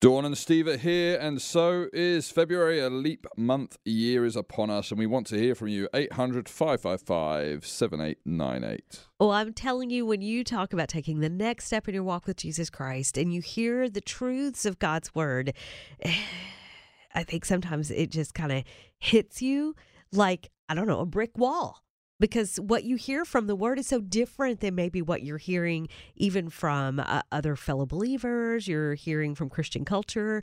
Dawn and Steve are here, and so is February. A leap month year is upon us, and we want to hear from you. 800 555 7898. Well, I'm telling you, when you talk about taking the next step in your walk with Jesus Christ and you hear the truths of God's word, I think sometimes it just kind of hits you like, I don't know, a brick wall because what you hear from the word is so different than maybe what you're hearing even from uh, other fellow believers. You're hearing from christian culture.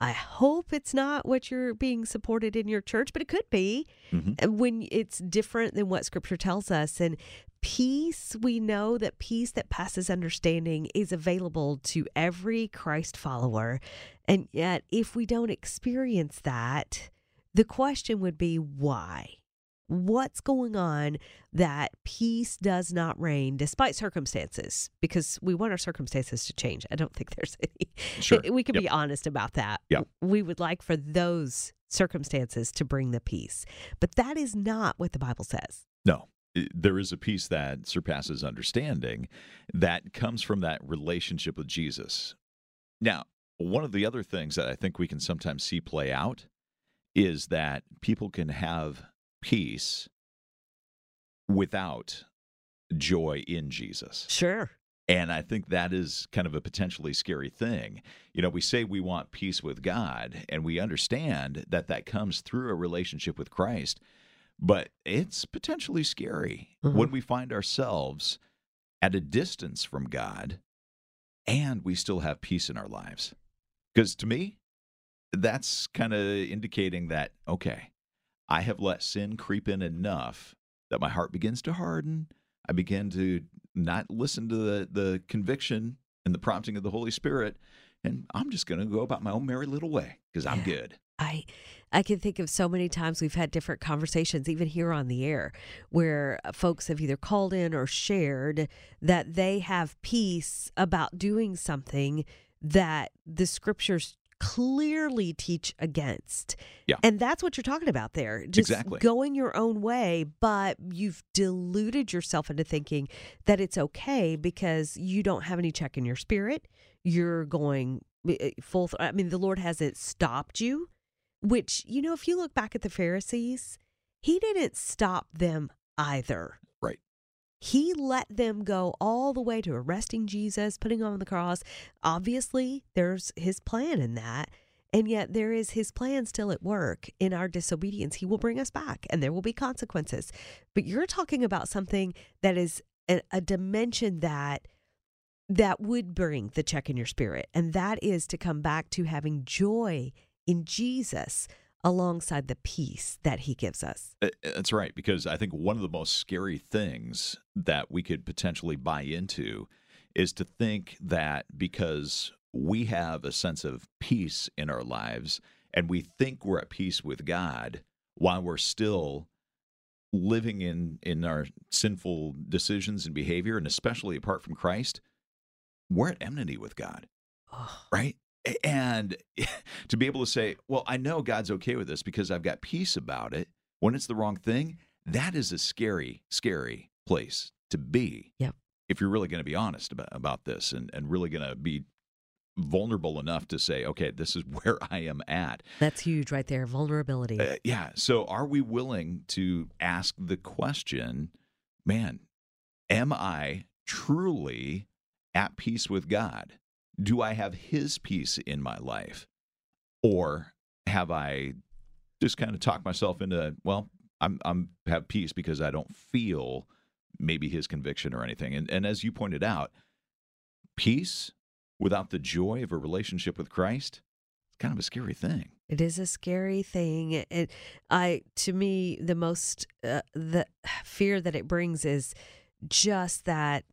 I hope it's not what you're being supported in your church but it could be. Mm-hmm. when it's different than what scripture tells us and peace we know that peace that passes understanding is available to every christ follower. And yet if we don't experience that the question would be why what's going on that peace does not reign despite circumstances because we want our circumstances to change i don't think there's any sure. we can yep. be honest about that yeah. we would like for those circumstances to bring the peace but that is not what the bible says no there is a peace that surpasses understanding that comes from that relationship with jesus now one of the other things that i think we can sometimes see play out is that people can have peace without joy in Jesus. Sure. And I think that is kind of a potentially scary thing. You know, we say we want peace with God, and we understand that that comes through a relationship with Christ, but it's potentially scary mm-hmm. when we find ourselves at a distance from God and we still have peace in our lives. Because to me, that's kind of indicating that, okay, I have let sin creep in enough that my heart begins to harden. I begin to not listen to the, the conviction and the prompting of the Holy Spirit. And I'm just going to go about my own merry little way because I'm good. I I can think of so many times we've had different conversations, even here on the air, where uh, folks have either called in or shared that they have peace about doing something that the scriptures clearly teach against. Yeah. And that's what you're talking about there. Just exactly. going your own way, but you've deluded yourself into thinking that it's okay because you don't have any check in your spirit. You're going eh, eh, full th- I mean the Lord hasn't stopped you, which you know if you look back at the Pharisees, he didn't stop them either. He let them go all the way to arresting Jesus, putting him on the cross. Obviously, there's his plan in that. And yet, there is his plan still at work in our disobedience. He will bring us back and there will be consequences. But you're talking about something that is a, a dimension that that would bring the check in your spirit and that is to come back to having joy in Jesus alongside the peace that he gives us. Uh, uh, that's right, because I think one of the most scary things that we could potentially buy into is to think that because we have a sense of peace in our lives and we think we're at peace with God while we're still living in in our sinful decisions and behavior and especially apart from Christ we're at enmity with God. Oh. Right? And to be able to say, well, I know God's okay with this because I've got peace about it when it's the wrong thing, that is a scary, scary place to be. Yep. If you're really going to be honest about, about this and, and really going to be vulnerable enough to say, okay, this is where I am at. That's huge right there. Vulnerability. Uh, yeah. So are we willing to ask the question, man, am I truly at peace with God? Do I have his peace in my life? Or have I just kind of talked myself into, well, I'm I'm have peace because I don't feel maybe his conviction or anything. And and as you pointed out, peace without the joy of a relationship with Christ, it's kind of a scary thing. It is a scary thing. It, I, to me, the most uh, the fear that it brings is just that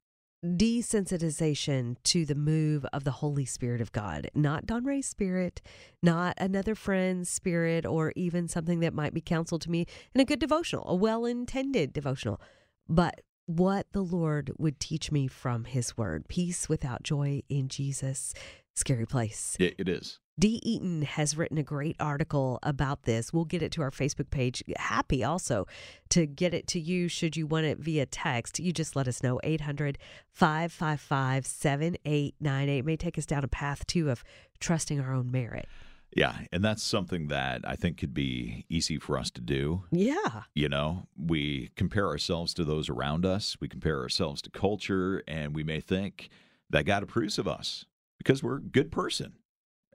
desensitization to the move of the Holy Spirit of God, not Dawn Ray's spirit, not another friend's spirit, or even something that might be counseled to me in a good devotional, a well intended devotional, but what the Lord would teach me from His Word. Peace without joy in Jesus. Scary place. it is. Dee Eaton has written a great article about this. We'll get it to our Facebook page. Happy also to get it to you should you want it via text. You just let us know 800 555 7898. May take us down a path too of trusting our own merit. Yeah, and that's something that I think could be easy for us to do. Yeah. You know, we compare ourselves to those around us, we compare ourselves to culture, and we may think that God approves of us because we're a good person.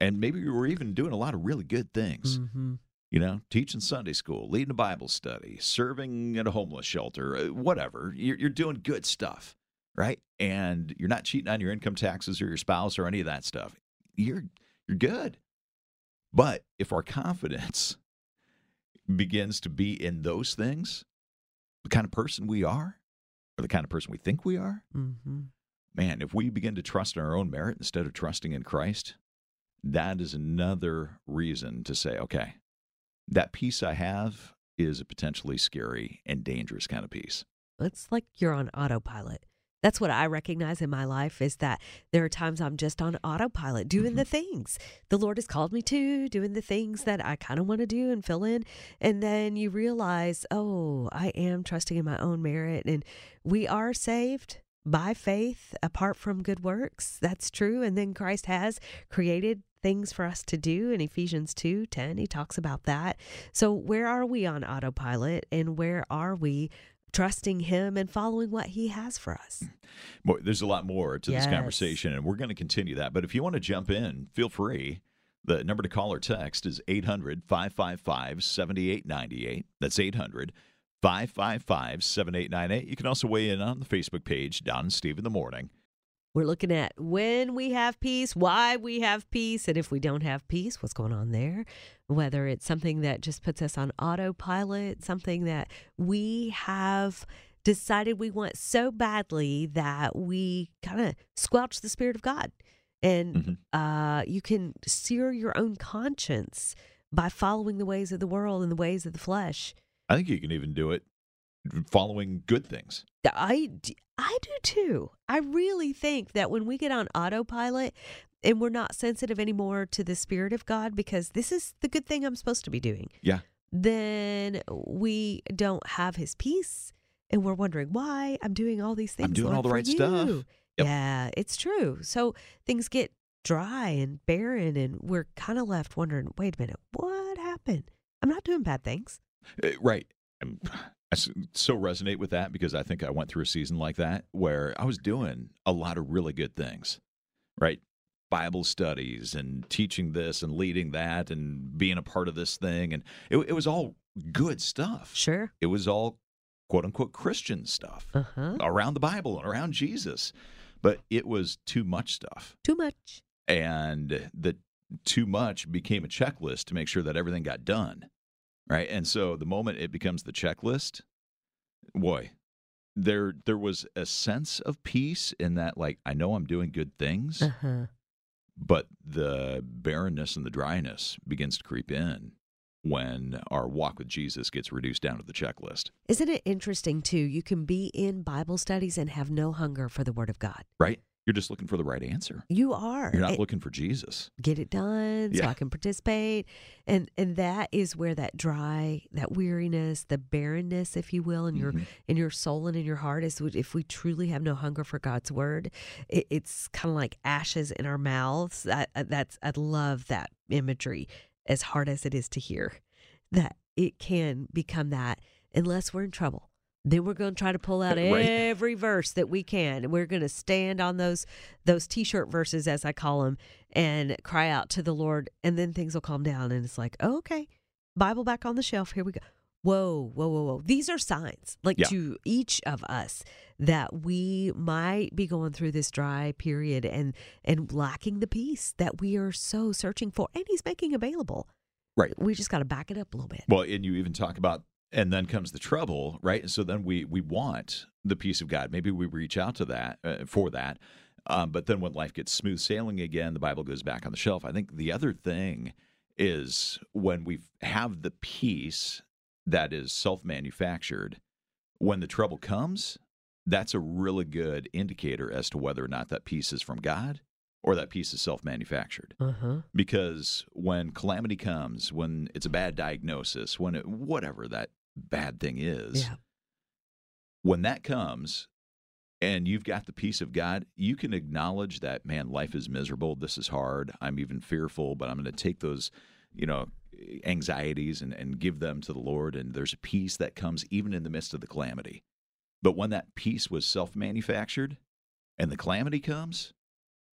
And maybe we're even doing a lot of really good things. Mm-hmm. You know, teaching Sunday school, leading a Bible study, serving at a homeless shelter, uh, whatever. You're, you're doing good stuff, right? And you're not cheating on your income taxes or your spouse or any of that stuff. You're you're good. But if our confidence begins to be in those things, the kind of person we are, or the kind of person we think we are, Mm-hmm. man, if we begin to trust in our own merit instead of trusting in Christ, that is another reason to say, okay, that peace I have is a potentially scary and dangerous kind of peace. It's like you're on autopilot. That's what I recognize in my life is that there are times I'm just on autopilot doing mm-hmm. the things the Lord has called me to, doing the things that I kind of want to do and fill in. And then you realize, oh, I am trusting in my own merit. And we are saved by faith apart from good works. That's true. And then Christ has created things for us to do in Ephesians 2 10. He talks about that. So, where are we on autopilot and where are we trusting Him and following what He has for us? Mm. Boy, there's a lot more to Yes. this conversation, and we're going to continue that. But if you want to jump in, feel free. The number to call or text is 800 555 7898. That's 800 555 7898. You can also weigh in on the Facebook page, Dawn and Steve in the Morning. We're looking at when we have peace, why we have peace, and if we don't have peace, what's going on there. Whether it's something that just puts us on autopilot, something that we have decided we want so badly that we kind of squelch the Spirit of God. And Mhm. uh, you can sear your own conscience by following the ways of the world and the ways of the flesh. I think you can even do it following good things. I, I do too. I really think that when we get on autopilot and we're not sensitive anymore to the Spirit of God, because this is the good thing I'm supposed to be doing, Yeah. then we don't have His peace. And we're wondering why I'm doing all these things. I'm doing Lord, all the right stuff. Yep. Yeah, it's true. So things get dry and barren, and we're kind of left wondering wait a minute, what happened? I'm not doing bad things. Uh, Right. Um, I so resonate with that because I think I went through a season like that where I was doing a lot of really good things, right? Bible studies and teaching this and leading that and being a part of this thing. And it, it was all good stuff. Sure. It was all quote unquote Christian stuff Uh huh. around the Bible and around Jesus. But it was too much stuff. Too much. and the too much became a checklist to make sure that everything got done right and so the moment it becomes the checklist boy there there was a sense of peace in that like i know i'm doing good things Uh huh. but the barrenness and the dryness begins to creep in when our walk with jesus gets reduced down to the checklist Isn't it interesting too? You can be in Bible studies and have no hunger for the Word of God. right you're just looking for the right answer You are. you're not And looking for jesus get it done so I can participate. And and that is where that dry, that weariness, the barrenness, if you will, in your Mhm. in your soul and in your heart is if we truly have no hunger for God's word, it, it's kind of like ashes in our mouths. I, I- that's I love that imagery, as hard as it is to hear, that it can become that unless we're in trouble. Then we're going to try to pull out Right. every verse that we can, and we're going to stand on those those t-shirt verses, as I call them, and cry out to the Lord, and then things will calm down, and it's like, oh, okay, Bible back on the shelf. Here we go. Whoa, whoa, whoa, whoa! These are signs, like Yeah. to each of us, that we might be going through this dry period and and lacking the peace that we are so searching for, and He's making available. Right. We just got to back it up a little bit. Well, and you even talk about, and then comes the trouble, right? And so then we we want the peace of God. Maybe we reach out to that uh, for that, um, but then when life gets smooth sailing again, the Bible goes back on the shelf. I think the other thing is when we have the peace that is self manufactured. When the trouble comes, that's a really good indicator as to whether or not that peace is from God or that peace is self manufactured Uh huh. because when calamity comes, when it's a bad diagnosis, when it, whatever that bad thing is, Yeah. when that comes, and you've got the peace of God, you can acknowledge that, man, life is miserable. This is hard. I'm even fearful, but I'm going to take those, you know, anxieties and, and give them to the Lord. And there's a peace that comes even in the midst of the calamity. But when that peace was self manufactured and the calamity comes,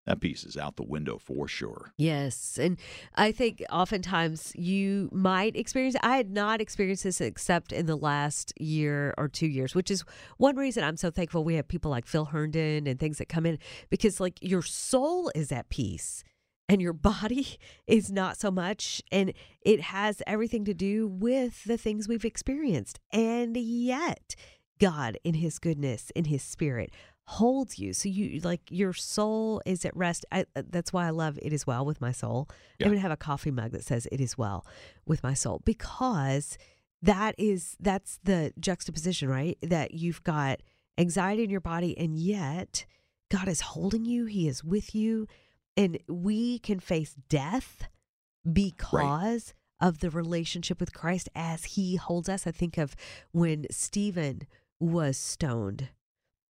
that peace is out the window for sure. Yes. And I think oftentimes you might experience, I had not experienced this except in the last year or two years, which is one reason I'm so thankful we have people like Phil Herndon and things that come in because, like, your soul is at peace and your body is not so much. And it has everything to do with the things we've experienced. And yet, God, in His goodness, in His Spirit, holds you. So you like your soul is at rest. I, uh, that's why I love it is well with my soul. Yeah. I'm gonna have a coffee mug that says it is well with my soul because that is that's the juxtaposition, right? That you've got anxiety in your body and yet God is holding you. He is with you, and we can face death because of the relationship with Christ as He holds us. I think of when Stephen was stoned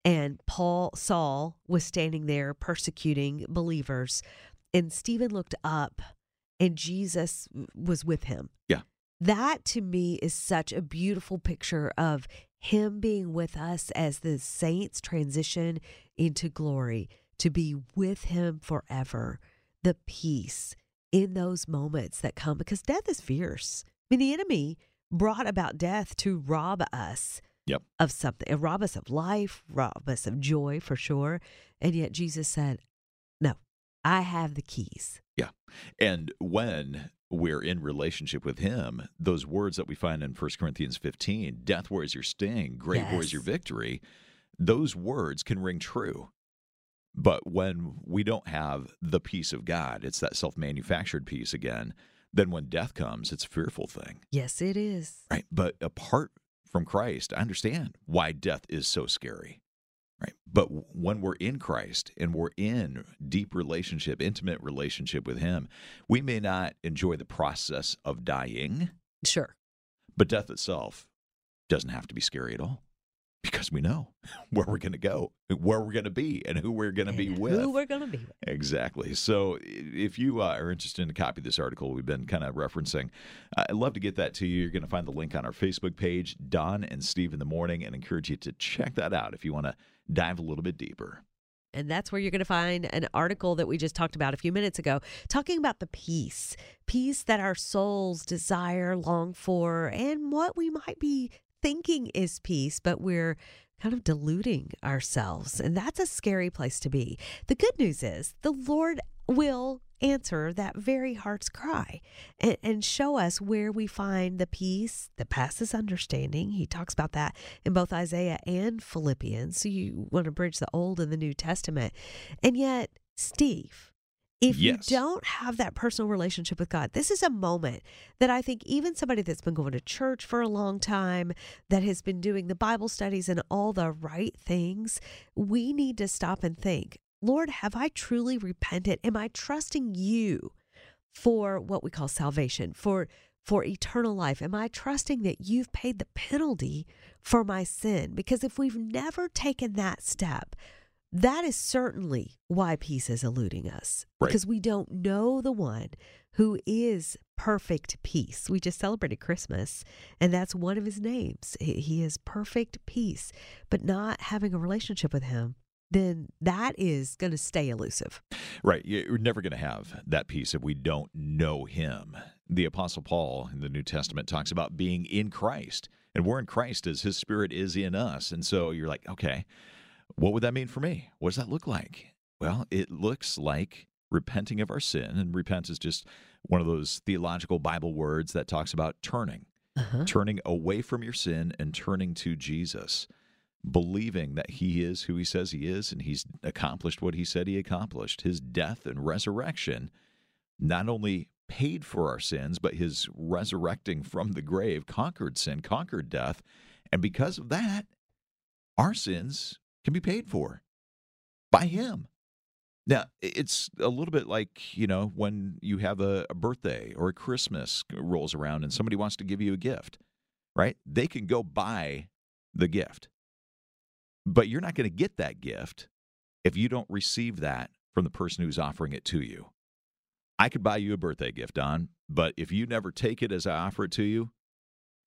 and Paul Saul was standing there persecuting believers and Stephen looked up and Jesus was with him. Yeah. That to me is such a beautiful picture of him being with us as the saints transition into glory to be with him forever. The peace in those moments that come because death is fierce. I mean the enemy brought about death to rob us Yep. of something, and rob us of life, rob us of joy for sure. And yet Jesus said, No, I have the keys. Yeah. And when we're in relationship with him, those words that we find in 1 Corinthians 15, death where is your sting, where is your victory, those words can ring true. But when we don't have the peace of God, it's that self manufactured peace again, then when death comes, it's a fearful thing. Yes, it is. Right. But apart from Christ, I understand why death is so scary. Right. But when we're in Christ and we're in deep relationship, intimate relationship with Him, we may not enjoy the process of dying, Sure. but death itself doesn't have to be scary at all because we know where we're going to go, where we're going to be, and who we're going to be with. Who we're going to be with. Exactly. So if you uh, are interested in a copy of this article we've been kind of referencing, uh, I'd love to get that to you. You're going to find the link on our Facebook page, Dawn and Steve in the Morning, and encourage you to check that out if you want to dive a little bit deeper. And that's where you're going to find an article that we just talked about a few minutes ago, talking about the peace, peace that our souls desire, long for, and what we might be thinking is peace, but we're kind of deluding ourselves. And that's a scary place to be. The good news is the Lord will answer that very heart's cry and, and show us where we find the peace that passes understanding. He talks about that in both Isaiah and Philippians. So you want to bridge the Old and the New Testament. And yet, Steve, if Yes. you don't have that personal relationship with God, this is a moment that I think even somebody that's been going to church for a long time, that has been doing the Bible studies and all the right things, we need to stop and think Lord, have I truly repented? Am I trusting you for what we call salvation, for for eternal life? Am I trusting that you've paid the penalty for my sin? Because if we've never taken that step, that is certainly why peace is eluding us. Right. Because we don't know the one who is perfect peace. We just celebrated Christmas, and that's one of his names. He he is perfect peace. But not having a relationship with him, then that is going to stay elusive. Right. You're never going to have that peace if we don't know Him. The Apostle Paul in the New Testament talks about being in Christ, and we're in Christ as His Spirit is in us. And so you're like, okay, what would that mean for me? What does that look like? Well, it looks like repenting of our sin, and repent is just one of those theological Bible words that talks about turning, Uh-huh. turning away from your sin and turning to Jesus believing that he is who he says he is and he's accomplished what he said he accomplished. His death and resurrection not only paid for our sins, but his resurrecting from the grave conquered sin, conquered death. And because of that, our sins can be paid for by him. Now, it's a little bit like, you know, when you have a, a birthday or a Christmas rolls around and somebody wants to give you a gift, right? They can go buy the gift But you're not going to get that gift if you don't receive that from the person who's offering it to you. I could buy you a birthday gift, Dawn, but if you never take it as I offer it to you,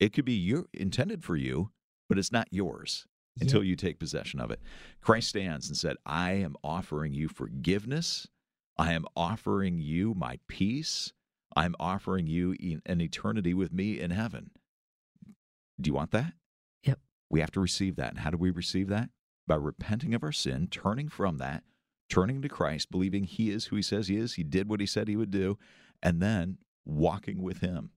it could be your intended for you, but it's not yours until you take possession of it. Christ stands and said, I am offering you forgiveness. I am offering you my peace. I'm offering you an eternity with me in heaven. Do you want that? Yep. We have to receive that. And how do we receive that? By repenting of our sin, turning from that, turning to Christ, believing He is who He says He is, He did what He said He would do, and then walking with Him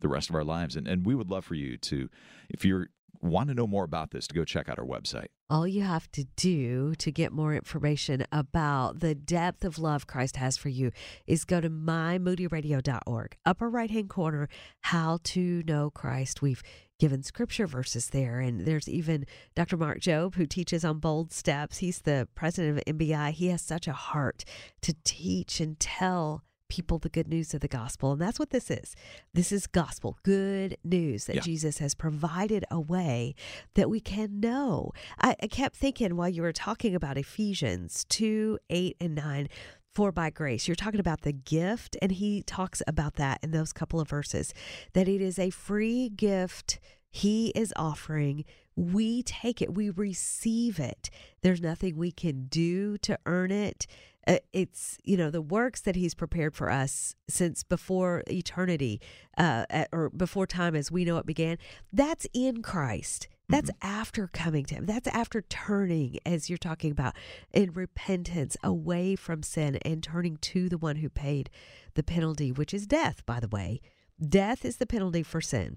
the rest of our lives. And, and we would love for you to, if you're want to know more about this, to go check out our website. All you have to do to get more information about the depth of love Christ has for you is go to mymoodyradio.org. Upper right hand corner, how to know Christ. We've given scripture verses there. And there's even Dr. Mark Jobe, who teaches on bold steps. He's the president of MBI. He has such a heart to teach and tell people the good news of the gospel. And that's what this is. This is gospel, good news that Yeah. Jesus has provided a way that we can know. I, I kept thinking while you were talking about Ephesians 2 8 and 9. For by grace, you're talking about the gift, and he talks about that in those couple of verses that it is a free gift he is offering. We take it, we receive it. There's nothing we can do to earn it. Uh, it's, you know, the works that he's prepared for us since before eternity uh, or before time as we know it began. That's in Christ. That's after coming to him. That's after turning, as you're talking about, in repentance away from sin and turning to the one who paid the penalty, which is death, by the way. Death is the penalty for sin.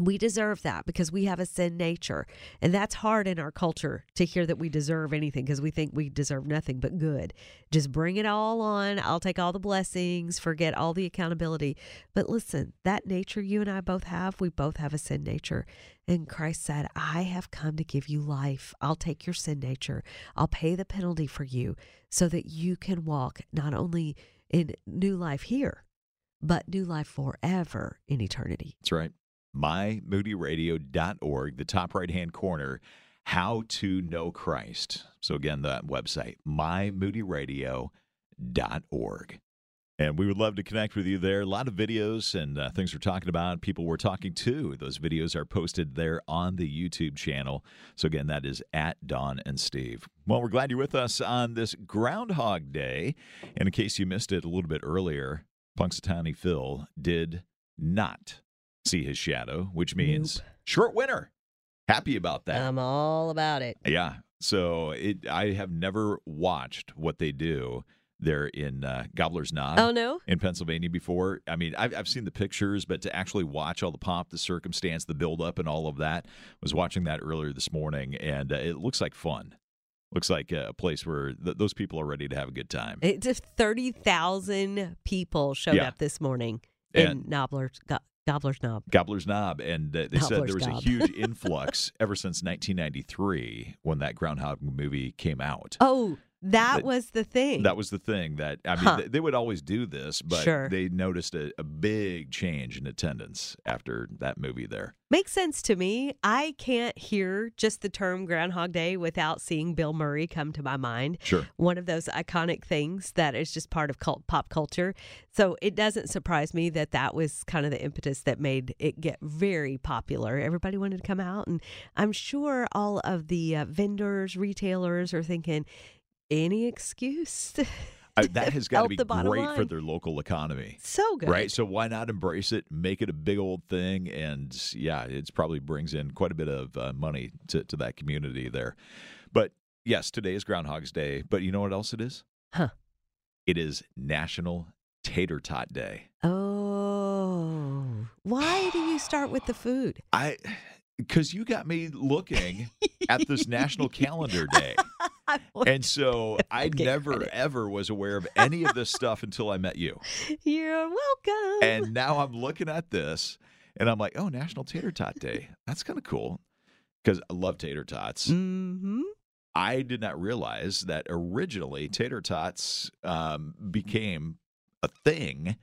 We deserve that because we have a sin nature. And that's hard in our culture to hear that we deserve anything because we think we deserve nothing but good. Just bring it all on. I'll take all the blessings, forget all the accountability. But listen, that nature you and I both have, we both have a sin nature. And Christ said, I have come to give you life. I'll take your sin nature, I'll pay the penalty for you so that you can walk not only in new life here, but new life forever in eternity. That's right. MyMoodyRadio.org, the top right hand corner, how to know Christ. So, again, that website, MyMoodyRadio.org. And we would love to connect with you there. A lot of videos and uh, things we're talking about, people we're talking to. Those videos are posted there on the YouTube channel. So, again, that is at Dawn and Steve. Well, we're glad you're with us on this Groundhog Day. And in case you missed it a little bit earlier, Punxsutawney Phil did not see his shadow, which means short winter. Happy about that. I'm all about it. Yeah. So it, I have never watched what they do there in uh, Gobbler's Knob Oh, no? in Pennsylvania before. I mean, I've, I've seen the pictures, but to actually watch all the pomp, the circumstance, the buildup, and all of that, I was watching that earlier this morning, and uh, it looks like fun. Looks like a place where th- those people are ready to have a good time. It just 30,000 people showed Yeah. up this morning in And- Nobbler's, Go- Gobbler's Knob. Gobbler's Knob, and uh, they said there was Knob. a huge influx ever since 1993 when that Groundhog movie came out. Oh, that But was the thing. That was the thing that I mean Huh. th- they would always do this, but Sure. they noticed a, a big change in attendance after that movie there. Makes sense to me. I can't hear just the term Groundhog Day without seeing Bill Murray come to my mind. Sure. One of those iconic things that is just part of cult, pop culture. So it doesn't surprise me that that was kind of the impetus that made it get very popular. Everybody wanted to come out, and I'm sure all of the uh, vendors, retailers are thinking, any excuse. I, that has got to be great for line. their local economy. so good. Right. So why not embrace it, make it a big old thing? And yeah, it probably brings in quite a bit of uh, money to, to that community there. But yes, today is Groundhog's Day. But you know what else it is? Huh. It is National Tater Tot Day. Oh, why do you start with the food? I, because you got me looking at this national calendar day. And so I never credit. ever was aware of any of this stuff until I met you. You're welcome. And now I'm looking at this and I'm like, oh, National Tater Tot Day. That's kind of cool because I love tater tots. hmm I did not realize that originally tater tots um, became a thing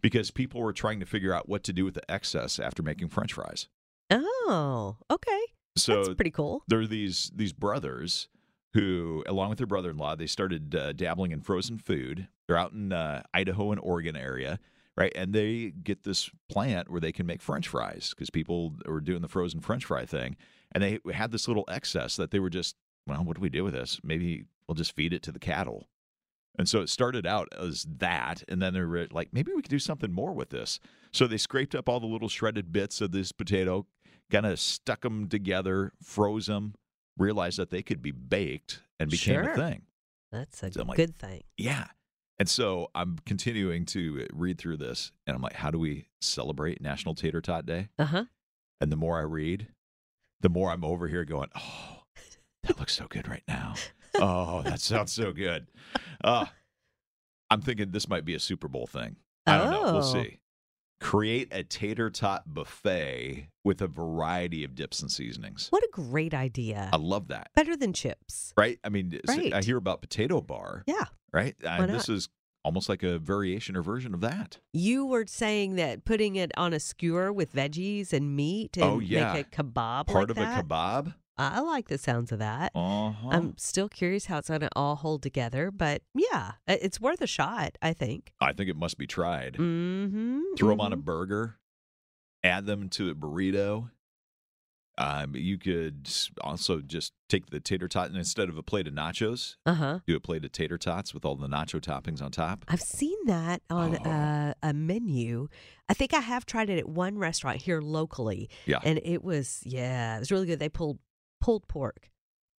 because people were trying to figure out what to do with the excess after making french fries. Oh, okay. So That's pretty cool. there are these these brothers who, along with their brother-in-law, they started uh, dabbling in frozen food. They're out in uh, Idaho and Oregon area, right? And they get this plant where they can make French fries because people were doing the frozen French fry thing, and they had this little excess that they were just, well, what do we do with this? Maybe we'll just feed it to the cattle. And so it started out as that, and then they were like, maybe we could do something more with this. So they scraped up all the little shredded bits of this potato, kind of stuck them together, froze them, realized that they could be baked, and became Sure. a thing. That's a So like- good thing. Yeah. And so I'm continuing to read through this, and I'm like, how do we celebrate National Tater Tot Day? Uh huh. And the more I read, the more I'm over here going, oh, that looks so good right now. Oh, that sounds so good. Uh, I'm thinking this might be a Super Bowl thing. I don't know. We'll Oh. see. Create a tater tot buffet with a variety of dips and seasonings. What a great idea. I love that. Better than chips. Right? I mean, s- I Right. hear about potato bar, Yeah. right? This is almost like a variation or version of that. You were saying that putting it on a skewer with veggies and meat oh, and Oh, yeah. make a kebab Part like of that. a kebab. I like the sounds of that. Uh-huh. I'm still curious how it's going to all hold together, but yeah, it's worth a shot, I think. I think it must be tried. Mm-hmm. Throw them on a burger, add them to a burrito. Um, you could also just take the tater tot and instead of a plate of nachos, Uh huh. do a plate of tater tots with all the nacho toppings on top. I've seen that on Oh. a, a menu. I think I have tried it at one restaurant here locally, Yeah. and it was yeah, it was really good. They pulled pulled pork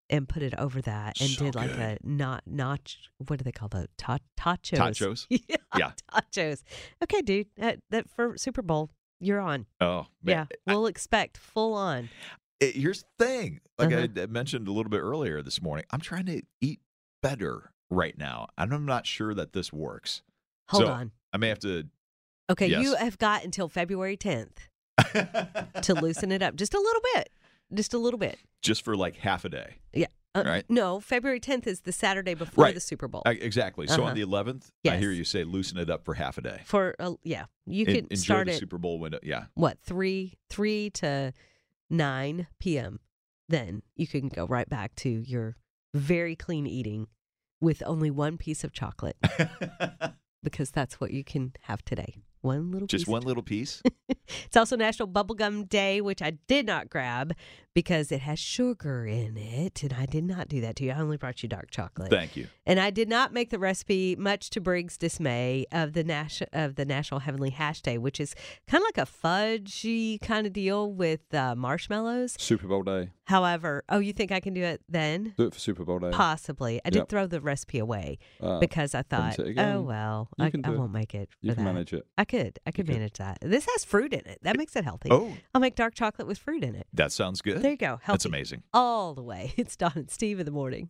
and put it over that, and So did like good. a not not what do they call the ta- tachos? Tachos? yeah, Yeah. tachos. Okay, dude, that, that for Super Bowl, you're on. Oh, Yeah, we'll expect full on. It- here's the thing. Like Uh-huh. I d- mentioned a little bit earlier this morning, I'm trying to eat better right now. And I'm not sure that this works. Hold So- on. I may have to. Okay, you have got until February 10th to loosen it up just a little bit. Just a little bit. just for like half a day. Uh, Right. No, February 10th is the Saturday before Right. the Super Bowl. I, exactly. So Uh-huh. on the 11th, I hear you say loosen it up for half a day. For uh, yeah, you can enjoy start the at Super Bowl window. Yeah. what three three to nine p.m. Then you can go right back to your very clean eating with only one piece of chocolate because that's what you can have today. One little Just piece. one little piece. It's also National Bubblegum Day, which I did not grab because it has sugar in it. And I did not do that to you. I only brought you dark chocolate. Thank you. and I did not make the recipe, much to Briggs' dismay, of the Nash- of the National Heavenly Hash Day, which is kind of like a fudgy kind of deal with uh, marshmallows. Super Bowl day. However, oh, you think I can do it then? Do it for Super Bowl day. Possibly. I did Yep. throw the recipe away Uh, because I thought, oh, well, You I, I won't make it for you can that. manage it. I could. I could could. manage that. This has fruit in it. That makes it healthy. Oh, I'll make dark chocolate with fruit in it. that sounds good. There you go. Healthy That's amazing. all the way. It's Dawn and Steve in the morning.